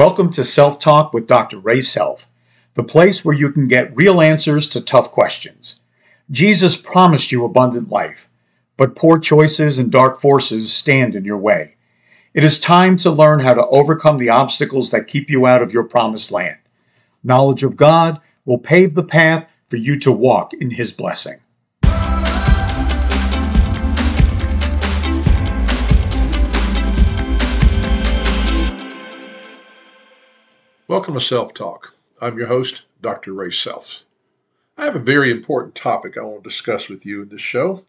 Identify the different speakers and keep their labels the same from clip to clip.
Speaker 1: Welcome to Self Talk with Dr. Ray Self, the place where you can get real answers to tough questions. Jesus promised you abundant life, but poor choices and dark forces stand in your way. It is time to learn how to overcome the obstacles that keep you out of your promised land. Knowledge of God will pave the path for you to walk in His blessing.
Speaker 2: Welcome to Self Talk. I'm your host, Dr. Ray Self. I have a very important topic I want to discuss with you in this show,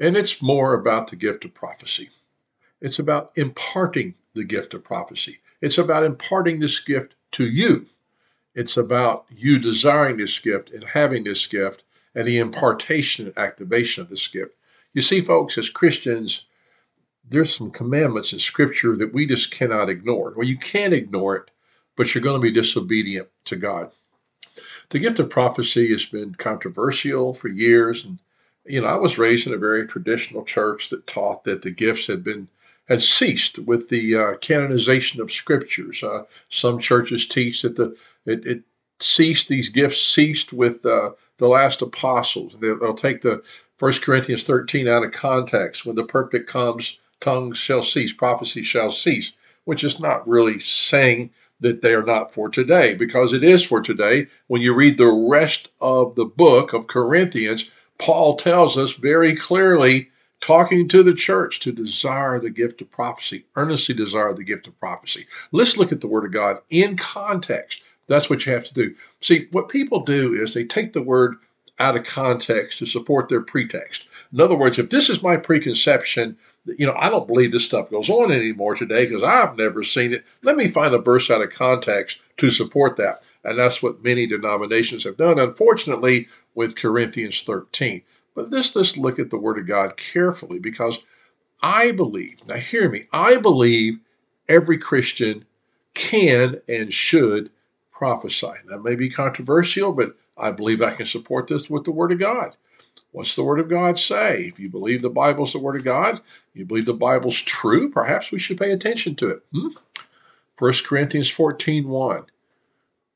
Speaker 2: and it's more about the gift of prophecy. It's about imparting the gift of prophecy. It's about imparting this gift to you. It's about you desiring this gift and having this gift and the impartation and activation of this gift. You see, folks, as Christians, there's some commandments in Scripture that we just cannot ignore. Well, you can't ignore it but you're going to be disobedient to God. The gift of prophecy has been controversial for years, and you know I was raised in a very traditional church that taught that the gifts had been had ceased with the uh, canonization of scriptures. Uh, some churches teach that the it, it ceased; these gifts ceased with uh, the last apostles. They'll, they'll take the 1 Corinthians 13 out of context. When the perfect comes, tongues shall cease, prophecy shall cease, which is not really saying that they are not for today, because it is for today. When you read the rest of the book of Corinthians, Paul tells us very clearly, talking to the church, to desire the gift of prophecy, earnestly desire the gift of prophecy. Let's look at the Word of God in context. That's what you have to do. See, what people do is they take the word out of context to support their pretext. In other words, if this is my preconception, you know, I don't believe this stuff goes on anymore today because I've never seen it. Let me find a verse out of context to support that. And that's what many denominations have done, unfortunately, with Corinthians 13. But let's just look at the Word of God carefully because I believe, now hear me, I believe every Christian can and should prophesy. That may be controversial, but I believe I can support this with the Word of God. What's the Word of God say? If you believe the Bible's the Word of God, you believe the Bible's true, perhaps we should pay attention to it. Hmm? 1 Corinthians 14 1.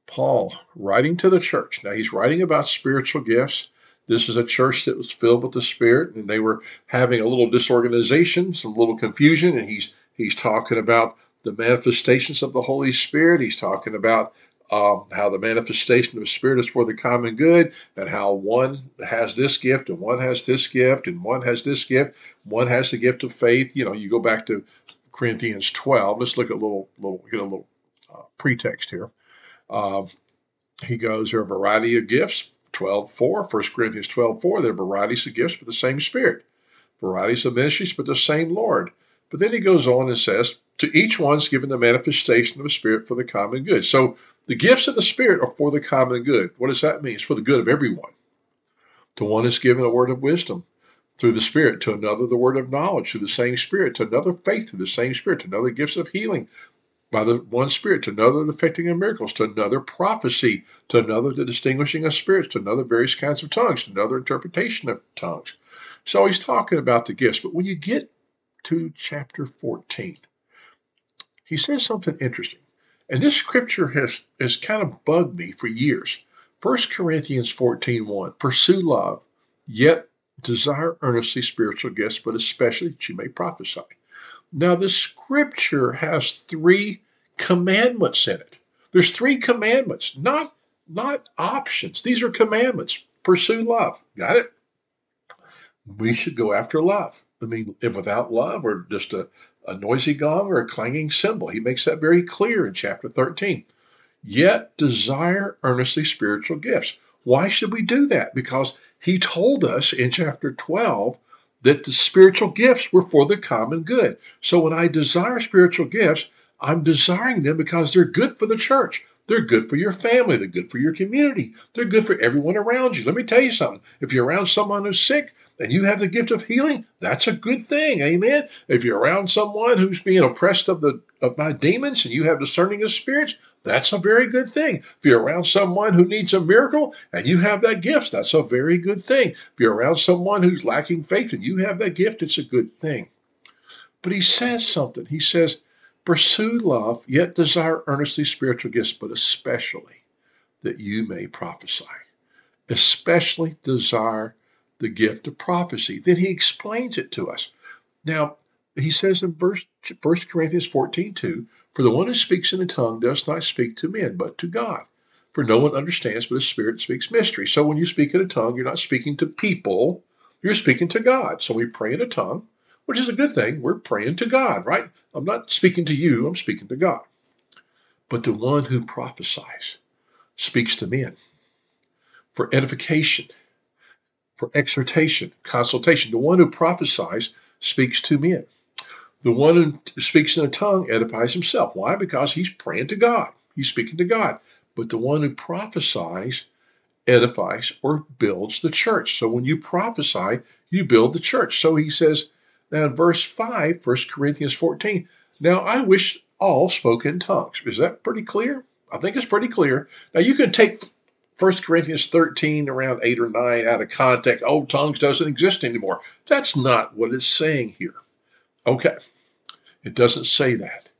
Speaker 2: Paul writing to the church. Now he's writing about spiritual gifts. This is a church that was filled with the Spirit, and they were having a little disorganization, some little confusion, and he's he's talking about the manifestations of the Holy Spirit. He's talking about um, how the manifestation of Spirit is for the common good, and how one has this gift, and one has this gift, and one has this gift, one has the gift of faith. You know, you go back to Corinthians 12. Let's look at a little, little get a little uh, pretext here. Um, he goes, there are a variety of gifts. 12 4, 1 Corinthians 12 4, there are varieties of gifts, but the same Spirit. Varieties of ministries, but the same Lord. But then he goes on and says, to each one's given the manifestation of the Spirit for the common good. So the gifts of the Spirit are for the common good. What does that mean? It's for the good of everyone. To one is given a word of wisdom through the Spirit, to another the word of knowledge through the same Spirit, to another faith through the same Spirit, to another gifts of healing by the one Spirit, to another the effecting of miracles, to another prophecy, to another the distinguishing of spirits, to another various kinds of tongues, to another interpretation of tongues. So he's talking about the gifts. But when you get to chapter 14, he says something interesting. And this scripture has, has kind of bugged me for years. 1 Corinthians 14 1, pursue love, yet desire earnestly spiritual gifts, but especially that you may prophesy. Now, the scripture has three commandments in it. There's three commandments, not, not options. These are commandments. Pursue love. Got it? We should go after love. I mean, if without love, we're just a, a noisy gong or a clanging cymbal. He makes that very clear in chapter 13. Yet desire earnestly spiritual gifts. Why should we do that? Because he told us in chapter 12 that the spiritual gifts were for the common good. So when I desire spiritual gifts, I'm desiring them because they're good for the church. They're good for your family. They're good for your community. They're good for everyone around you. Let me tell you something. If you're around someone who's sick, and you have the gift of healing, that's a good thing. Amen. If you're around someone who's being oppressed of the of by demons and you have discerning of spirits, that's a very good thing. If you're around someone who needs a miracle and you have that gift, that's a very good thing. If you're around someone who's lacking faith and you have that gift, it's a good thing. But he says something. He says, Pursue love, yet desire earnestly spiritual gifts, but especially that you may prophesy. Especially desire the gift of prophecy. Then he explains it to us. Now, he says in verse 1 Corinthians 14 2, For the one who speaks in a tongue does not speak to men, but to God. For no one understands, but the Spirit speaks mystery. So when you speak in a tongue, you're not speaking to people, you're speaking to God. So we pray in a tongue, which is a good thing. We're praying to God, right? I'm not speaking to you, I'm speaking to God. But the one who prophesies speaks to men for edification, for exhortation, consultation. The one who prophesies speaks to men. The one who speaks in a tongue edifies himself. Why? Because he's praying to God. He's speaking to God. But the one who prophesies edifies or builds the church. So when you prophesy, you build the church. So he says, now in verse 5, 1 Corinthians 14, now I wish all spoke in tongues. Is that pretty clear? I think it's pretty clear. Now you can take 1 Corinthians 13, around 8 or 9, out of context. Oh, tongues doesn't exist anymore. That's not what it's saying here. Okay, it doesn't say that.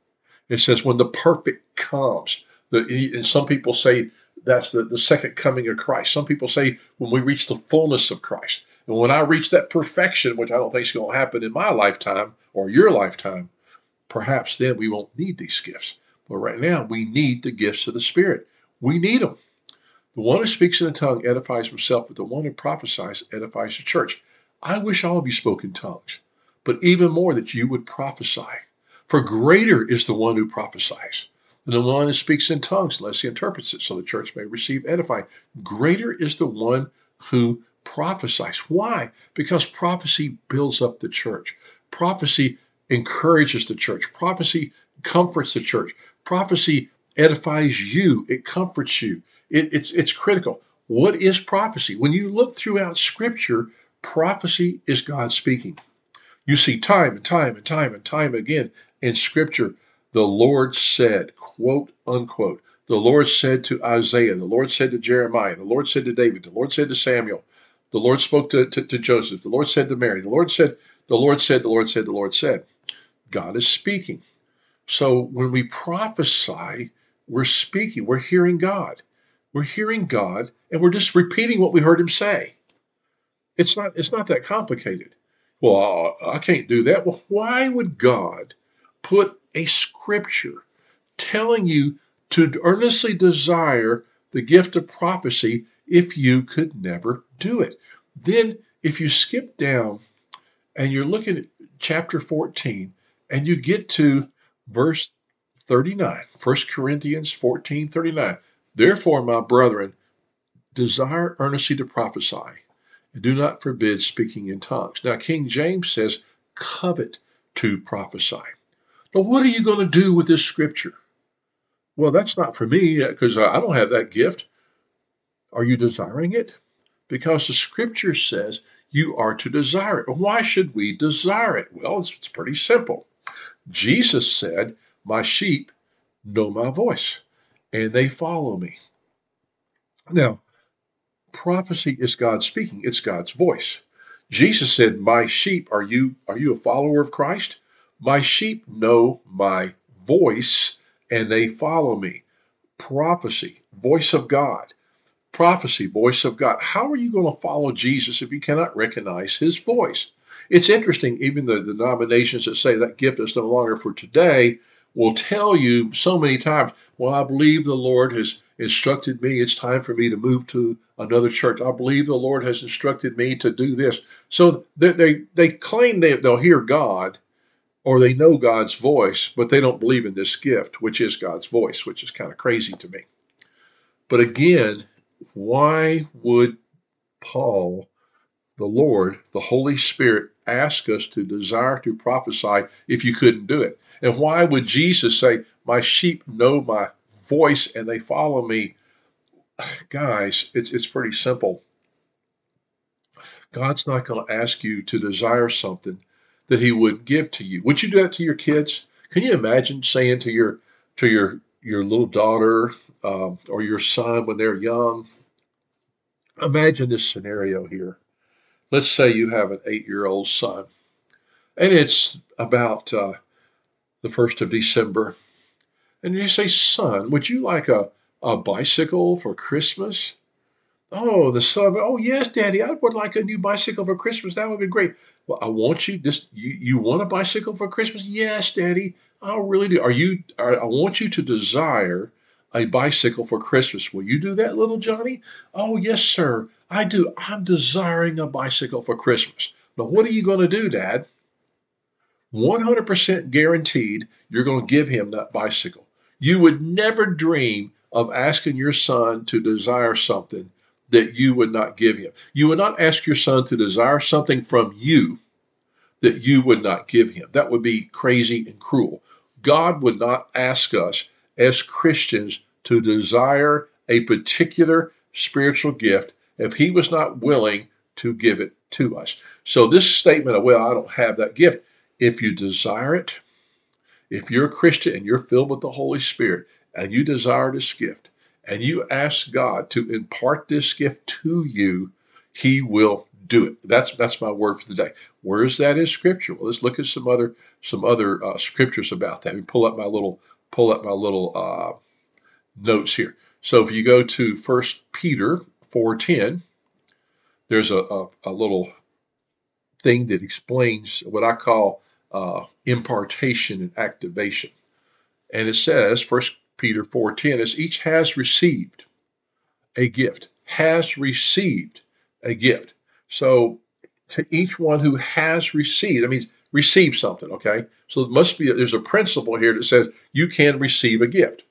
Speaker 2: It says when the perfect comes. The, and some people say that's the, the second coming of Christ. Some people say when we reach the fullness of Christ. And when I reach that perfection, which I don't think is going to happen in my lifetime or your lifetime, perhaps then we won't need these gifts. But right now, we need the gifts of the Spirit. We need them. The one who speaks in a tongue edifies himself, but the one who prophesies edifies the church. I wish all of you spoke in tongues, but even more that you would prophesy. For greater is the one who prophesies than the one who speaks in tongues, unless he interprets it, so the church may receive edifying. Greater is the one who prophesies. Why? Because prophecy builds up the church. Prophecy encourages the church. Prophecy comforts the church. Prophecy edifies you. It comforts you. It, it's it's critical. What is prophecy? When you look throughout Scripture, prophecy is God speaking. You see time and time and time and time again in Scripture, the Lord said, quote unquote. The Lord said to Isaiah, the Lord said to Jeremiah, the Lord said to David, the Lord said to Samuel, the Lord spoke to, to, to Joseph, the Lord said to Mary, the Lord said, the Lord said, the Lord said, the Lord said. God is speaking. So when we prophesy, we're speaking, we're hearing God. We're hearing God and we're just repeating what we heard him say. It's not it's not that complicated. Well, uh, I can't do that. Well, why would God put a scripture telling you to earnestly desire the gift of prophecy if you could never do it? Then if you skip down and you're looking at chapter 14 and you get to verse 39, 1 Corinthians 14 39. Therefore, my brethren, desire earnestly to prophesy, and do not forbid speaking in tongues. Now, King James says, covet to prophesy. Now, what are you going to do with this scripture? Well, that's not for me because I don't have that gift. Are you desiring it? Because the scripture says you are to desire it. Why should we desire it? Well, it's, it's pretty simple. Jesus said, My sheep know my voice and they follow me. Now, prophecy is God speaking, it's God's voice. Jesus said, My sheep, are you are you a follower of Christ? My sheep know my voice and they follow me. Prophecy, voice of God. Prophecy, voice of God. How are you going to follow Jesus if you cannot recognize his voice? It's interesting, even the denominations that say that gift is no longer for today will tell you so many times, well, I believe the Lord has instructed me. It's time for me to move to another church. I believe the Lord has instructed me to do this. So they, they, they claim they, they'll hear God or they know God's voice, but they don't believe in this gift, which is God's voice, which is kind of crazy to me. But again, why would Paul, the Lord, the Holy Spirit, ask us to desire to prophesy if you couldn't do it? And why would Jesus say, My sheep know my voice and they follow me? Guys, it's, it's pretty simple. God's not going to ask you to desire something that He would give to you. Would you do that to your kids? Can you imagine saying to your to your your little daughter um, or your son when they're young? Imagine this scenario here. Let's say you have an eight year old son, and it's about uh, the 1st of December, and you say, Son, would you like a, a bicycle for Christmas? Oh, the son. Oh, yes, Daddy. I would like a new bicycle for Christmas. That would be great. Well, I want you. This. You, you want a bicycle for Christmas? Yes, Daddy. I really do. Are you? Are, I want you to desire a bicycle for Christmas. Will you do that, little Johnny? Oh, yes, sir. I do. I'm desiring a bicycle for Christmas. Now, what are you going to do, Dad? 100% guaranteed you're going to give him that bicycle. You would never dream of asking your son to desire something that you would not give him. You would not ask your son to desire something from you that you would not give him. That would be crazy and cruel. God would not ask us as Christians to desire a particular spiritual gift if he was not willing to give it to us. So, this statement of, well, I don't have that gift, if you desire it, if you're a Christian and you're filled with the Holy Spirit and you desire this gift, and you ask God to impart this gift to you, He will do it. That's that's my word for the day. Where is that in Scripture? Well, let's look at some other some other uh, scriptures about that. We pull up my little pull up my little uh, notes here. So if you go to First Peter four ten, there's a, a, a, little thing that explains what I call uh, impartation and activation, and it says First Peter 4:10 is each has received a gift, has received a gift. So to each one who has received, I mean receive something, okay? So it must be there's a principle here that says you can receive a gift.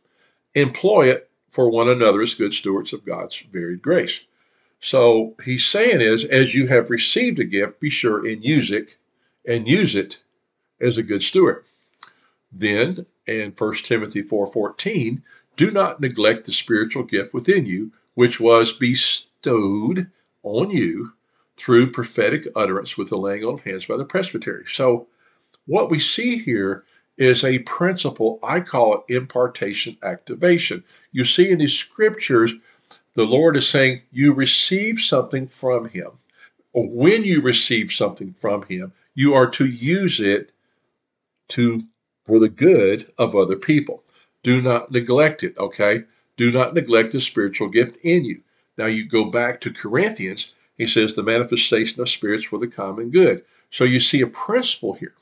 Speaker 2: Employ it for one another as good stewards of God's varied grace. So he's saying is as you have received a gift, be sure and use it and use it as a good steward. Then in 1 Timothy 4:14, do not neglect the spiritual gift within you, which was bestowed on you through prophetic utterance with the laying on of hands by the presbytery. So what we see here is a principle, I call it impartation activation. You see in these scriptures, the Lord is saying you receive something from Him. When you receive something from Him, you are to use it to for the good of other people. Do not neglect it, okay? Do not neglect the spiritual gift in you. Now you go back to Corinthians, he says the manifestation of spirits for the common good. So you see a principle here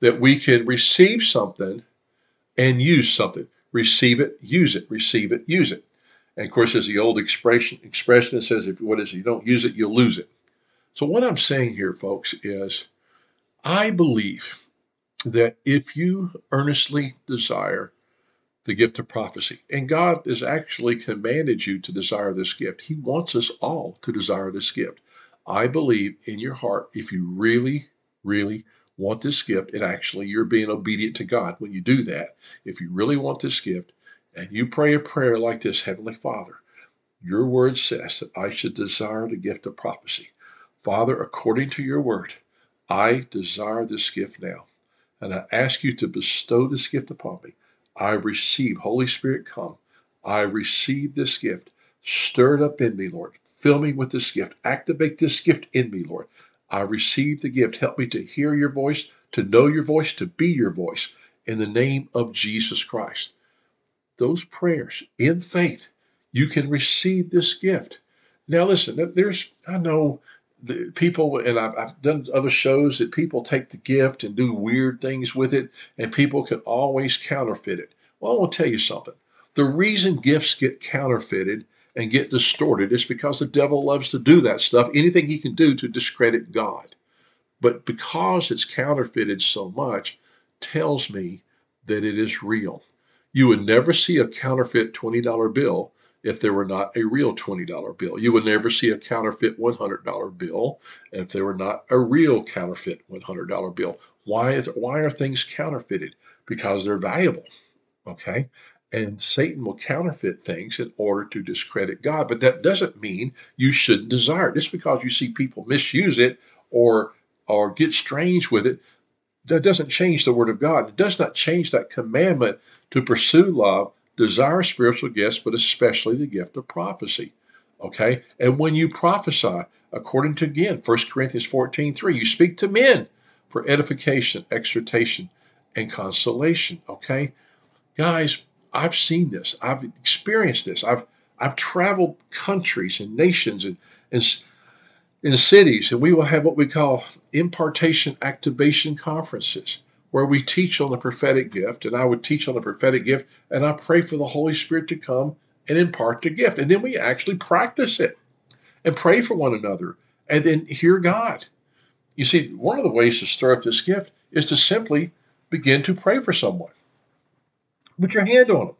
Speaker 2: that we can receive something and use something. Receive it, use it, receive it, use it. And of course, there's the old expression expression that says if what is it, you don't use it, you'll lose it. So what I'm saying here, folks, is I believe that if you earnestly desire the gift of prophecy, and God has actually commanded you to desire this gift, He wants us all to desire this gift. I believe in your heart, if you really, really want this gift, and actually you're being obedient to God when you do that, if you really want this gift, and you pray a prayer like this Heavenly Father, your word says that I should desire the gift of prophecy. Father, according to your word, I desire this gift now and I ask you to bestow this gift upon me. I receive, Holy Spirit, come. I receive this gift. Stir it up in me, Lord. Fill me with this gift. Activate this gift in me, Lord. I receive the gift. Help me to hear your voice, to know your voice, to be your voice in the name of Jesus Christ. Those prayers in faith, you can receive this gift. Now, listen, there's, I know the people, and I've, I've done other shows that people take the gift and do weird things with it, and people can always counterfeit it. Well, I want to tell you something. The reason gifts get counterfeited and get distorted is because the devil loves to do that stuff, anything he can do to discredit God. But because it's counterfeited so much, tells me that it is real. You would never see a counterfeit $20 bill if there were not a real $20 bill. You would never see a counterfeit $100 bill if there were not a real counterfeit $100 bill. Why, is, why are things counterfeited? Because they're valuable. Okay? And Satan will counterfeit things in order to discredit God. But that doesn't mean you shouldn't desire it. Just because you see people misuse it or or get strange with it, that doesn't change the word of God. It does not change that commandment to pursue love desire spiritual gifts, but especially the gift of prophecy. Okay? And when you prophesy, according to again 1 Corinthians 14 3, you speak to men for edification, exhortation, and consolation. Okay, guys, I've seen this. I've experienced this. I've I've traveled countries and nations and, and in cities, and we will have what we call impartation activation conferences where we teach on the prophetic gift, and I would teach on the prophetic gift, and I pray for the Holy Spirit to come and impart the gift. And then we actually practice it and pray for one another and then hear God. You see, one of the ways to stir up this gift is to simply begin to pray for someone. Put your hand on them.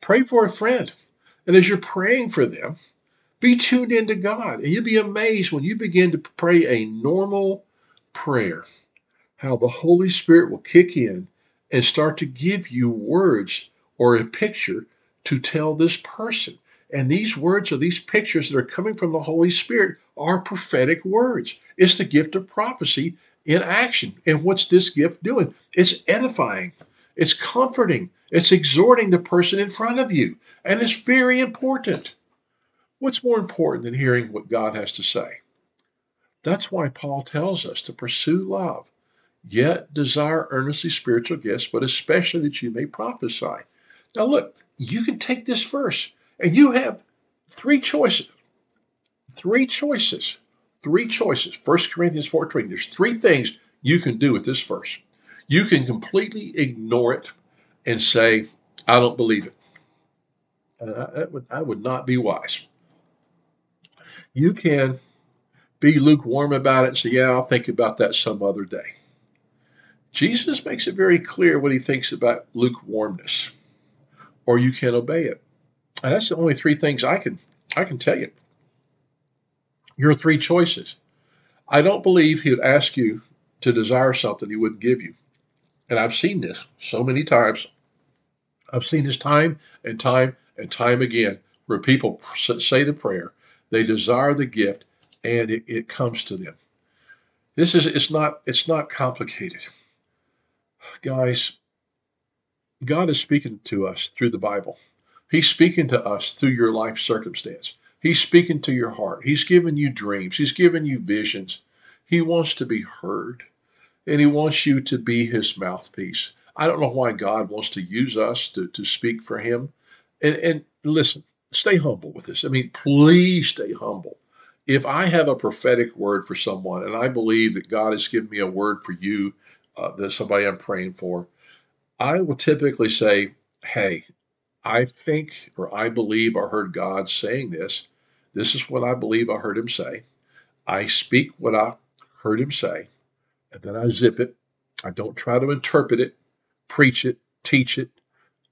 Speaker 2: Pray for a friend. And as you're praying for them, be tuned into God. And you'll be amazed when you begin to pray a normal prayer, how the Holy Spirit will kick in and start to give you words or a picture to tell this person. And these words or these pictures that are coming from the Holy Spirit are prophetic words. It's the gift of prophecy in action. And what's this gift doing? It's edifying, it's comforting, it's exhorting the person in front of you. And it's very important. What's more important than hearing what God has to say? That's why Paul tells us to pursue love, yet desire earnestly spiritual gifts, but especially that you may prophesy. Now, look, you can take this verse and you have three choices. Three choices. Three choices. 1 Corinthians 4.20. There's three things you can do with this verse. You can completely ignore it and say, I don't believe it. Would, that would not be wise. You can be lukewarm about it and say, Yeah, I'll think about that some other day. Jesus makes it very clear what he thinks about lukewarmness, or you can't obey it. And that's the only three things I can I can tell you. Your three choices. I don't believe he would ask you to desire something he wouldn't give you. And I've seen this so many times. I've seen this time and time and time again where people say the prayer, they desire the gift, and it, it comes to them. This is it's not it's not complicated. Guys, God is speaking to us through the Bible. He's speaking to us through your life circumstance. He's speaking to your heart. He's given you dreams. He's given you visions. He wants to be heard, and He wants you to be His mouthpiece. I don't know why God wants to use us to, to speak for Him. And, and listen, stay humble with this. I mean, please stay humble. If I have a prophetic word for someone, and I believe that God has given me a word for you, uh, that somebody I'm praying for, I will typically say, Hey, I think or I believe I heard God saying this. This is what I believe I heard him say. I speak what I heard him say, and then I zip it. I don't try to interpret it, preach it, teach it,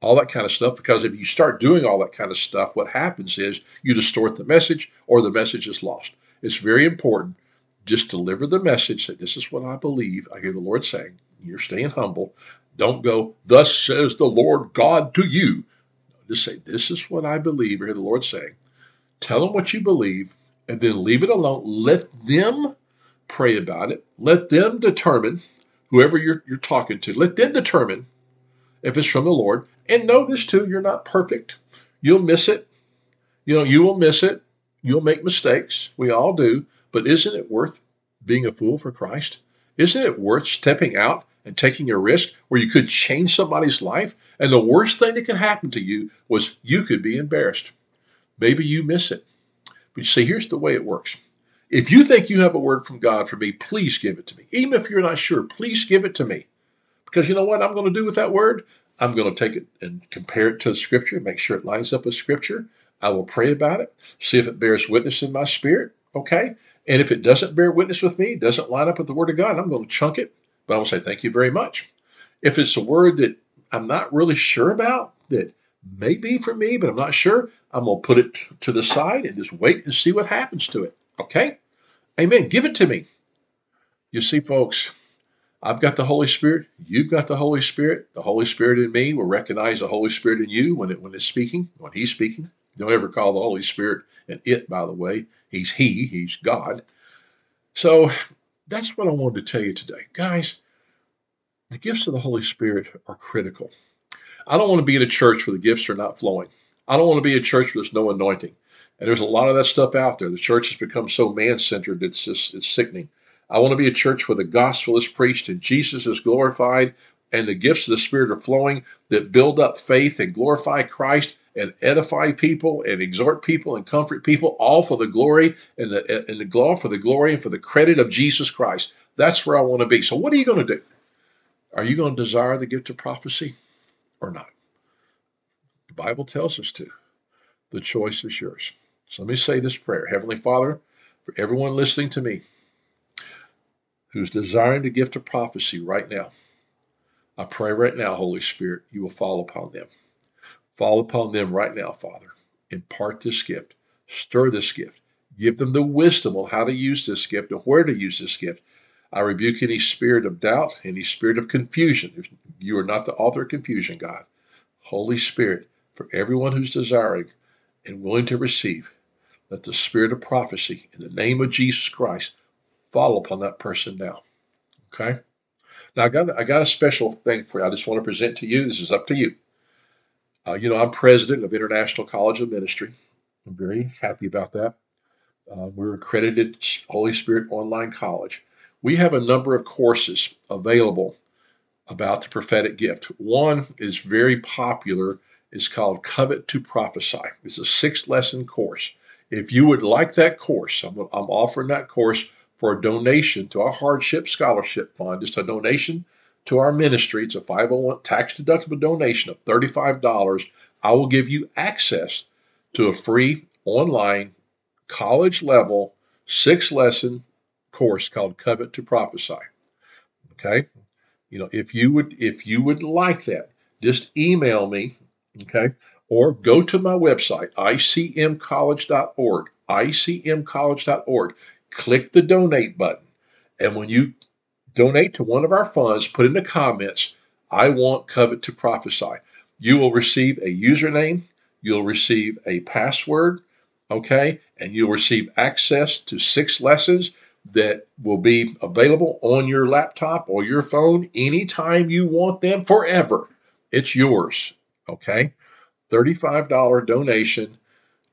Speaker 2: all that kind of stuff. Because if you start doing all that kind of stuff, what happens is you distort the message or the message is lost. It's very important. Just deliver the message. Say, this is what I believe. I hear the Lord saying. You're staying humble. Don't go, thus says the Lord God to you. Just say, This is what I believe, I hear the Lord saying. Tell them what you believe, and then leave it alone. Let them pray about it. Let them determine, whoever you're, you're talking to, let them determine if it's from the Lord. And know this too, you're not perfect. You'll miss it. You know, you will miss it. You'll make mistakes. We all do. But isn't it worth being a fool for Christ? Isn't it worth stepping out and taking a risk where you could change somebody's life. And the worst thing that could happen to you was you could be embarrassed. Maybe you miss it. But you see, here's the way it works. If you think you have a word from God for me, please give it to me. Even if you're not sure, please give it to me. Because you know what I'm going to do with that word? I'm going to take it and compare it to Scripture, make sure it lines up with Scripture. I will pray about it, see if it bears witness in my spirit, okay? And if it doesn't bear witness with me, doesn't line up with the Word of God, I'm going to chunk it but I will say thank you very much. If it's a word that I'm not really sure about, that may be for me, but I'm not sure, I'm going to put it to the side and just wait and see what happens to it. Okay? Amen. Give it to me. You see, folks, I've got the Holy Spirit. You've got the Holy Spirit. The Holy Spirit in me will recognize the Holy Spirit in you when it when it's speaking, when He's speaking. Don't ever call the Holy Spirit an it, by the way. He's He, He's God. So that's what I wanted to tell you today. Guys, the gifts of the Holy Spirit are critical. I don't want to be in a church where the gifts are not flowing. I don't want to be a church where there's no anointing. And there's a lot of that stuff out there. The church has become so man centered, it's just it's sickening. I want to be a church where the gospel is preached and Jesus is glorified and the gifts of the Spirit are flowing that build up faith and glorify Christ and edify people and exhort people and comfort people, all for the glory and the and the glory for the glory and for the credit of Jesus Christ. That's where I want to be. So what are you going to do? Are you going to desire the gift of prophecy or not? The Bible tells us to. The choice is yours. So let me say this prayer. Heavenly Father, for everyone listening to me who's desiring the gift of prophecy right now, I pray right now, Holy Spirit, you will fall upon them. Fall upon them right now, Father. Impart this gift. Stir this gift. Give them the wisdom on how to use this gift and where to use this gift. I rebuke any spirit of doubt, any spirit of confusion. You are not the author of confusion, God. Holy Spirit, for everyone who's desiring and willing to receive, let the spirit of prophecy in the name of Jesus Christ fall upon that person now. Okay? Now I got I got a special thing for you. I just want to present to you. This is up to you. Uh, you know, I'm president of International College of Ministry. I'm very happy about that. Uh, we're accredited Holy Spirit Online College. We have a number of courses available about the prophetic gift. One is very popular. It's called Covet to Prophesy. It's a six lesson course. If you would like that course, I'm, I'm offering that course for a donation to our Hardship Scholarship Fund. Just a donation to our ministry. It's a 501 tax deductible donation of $35. I will give you access to a free online college level six lesson course called Covet to Prophesy. Okay? You know, if you would if you would like that, just email me, okay? Or go to my website, icmcollege.org, icmcollege.org. Click the donate button. And when you donate to one of our funds, put in the comments, I want Covet to prophesy. You will receive a username, you'll receive a password, okay, and you'll receive access to six lessons that will be available on your laptop or your phone anytime you want them forever. It's yours, okay? $35 donation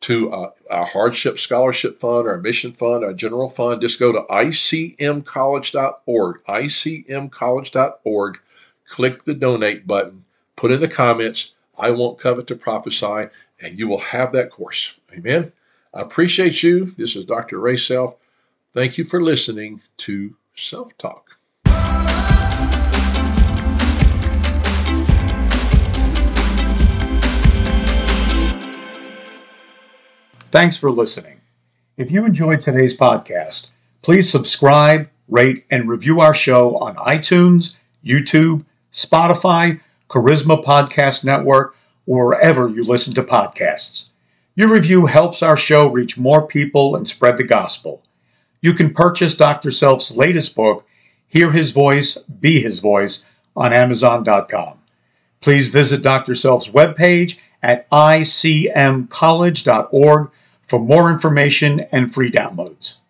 Speaker 2: to uh, our hardship scholarship fund, our mission fund, our general fund, just go to icmcollege.org, icmcollege.org, click the donate button, put in the comments, I won't Covet to prophesy, and you will have that course. Amen. I appreciate you. This is Dr. Ray Self. Thank you for listening to Self Talk.
Speaker 1: Thanks for listening. If you enjoyed today's podcast, please subscribe, rate, and review our show on iTunes, YouTube, Spotify, Charisma Podcast Network, or wherever you listen to podcasts. Your review helps our show reach more people and spread the gospel. You can purchase Dr. Self's latest book, Hear His Voice, Be His Voice, on Amazon.com. Please visit Dr. Self's webpage at icmcollege.org for more information and free downloads.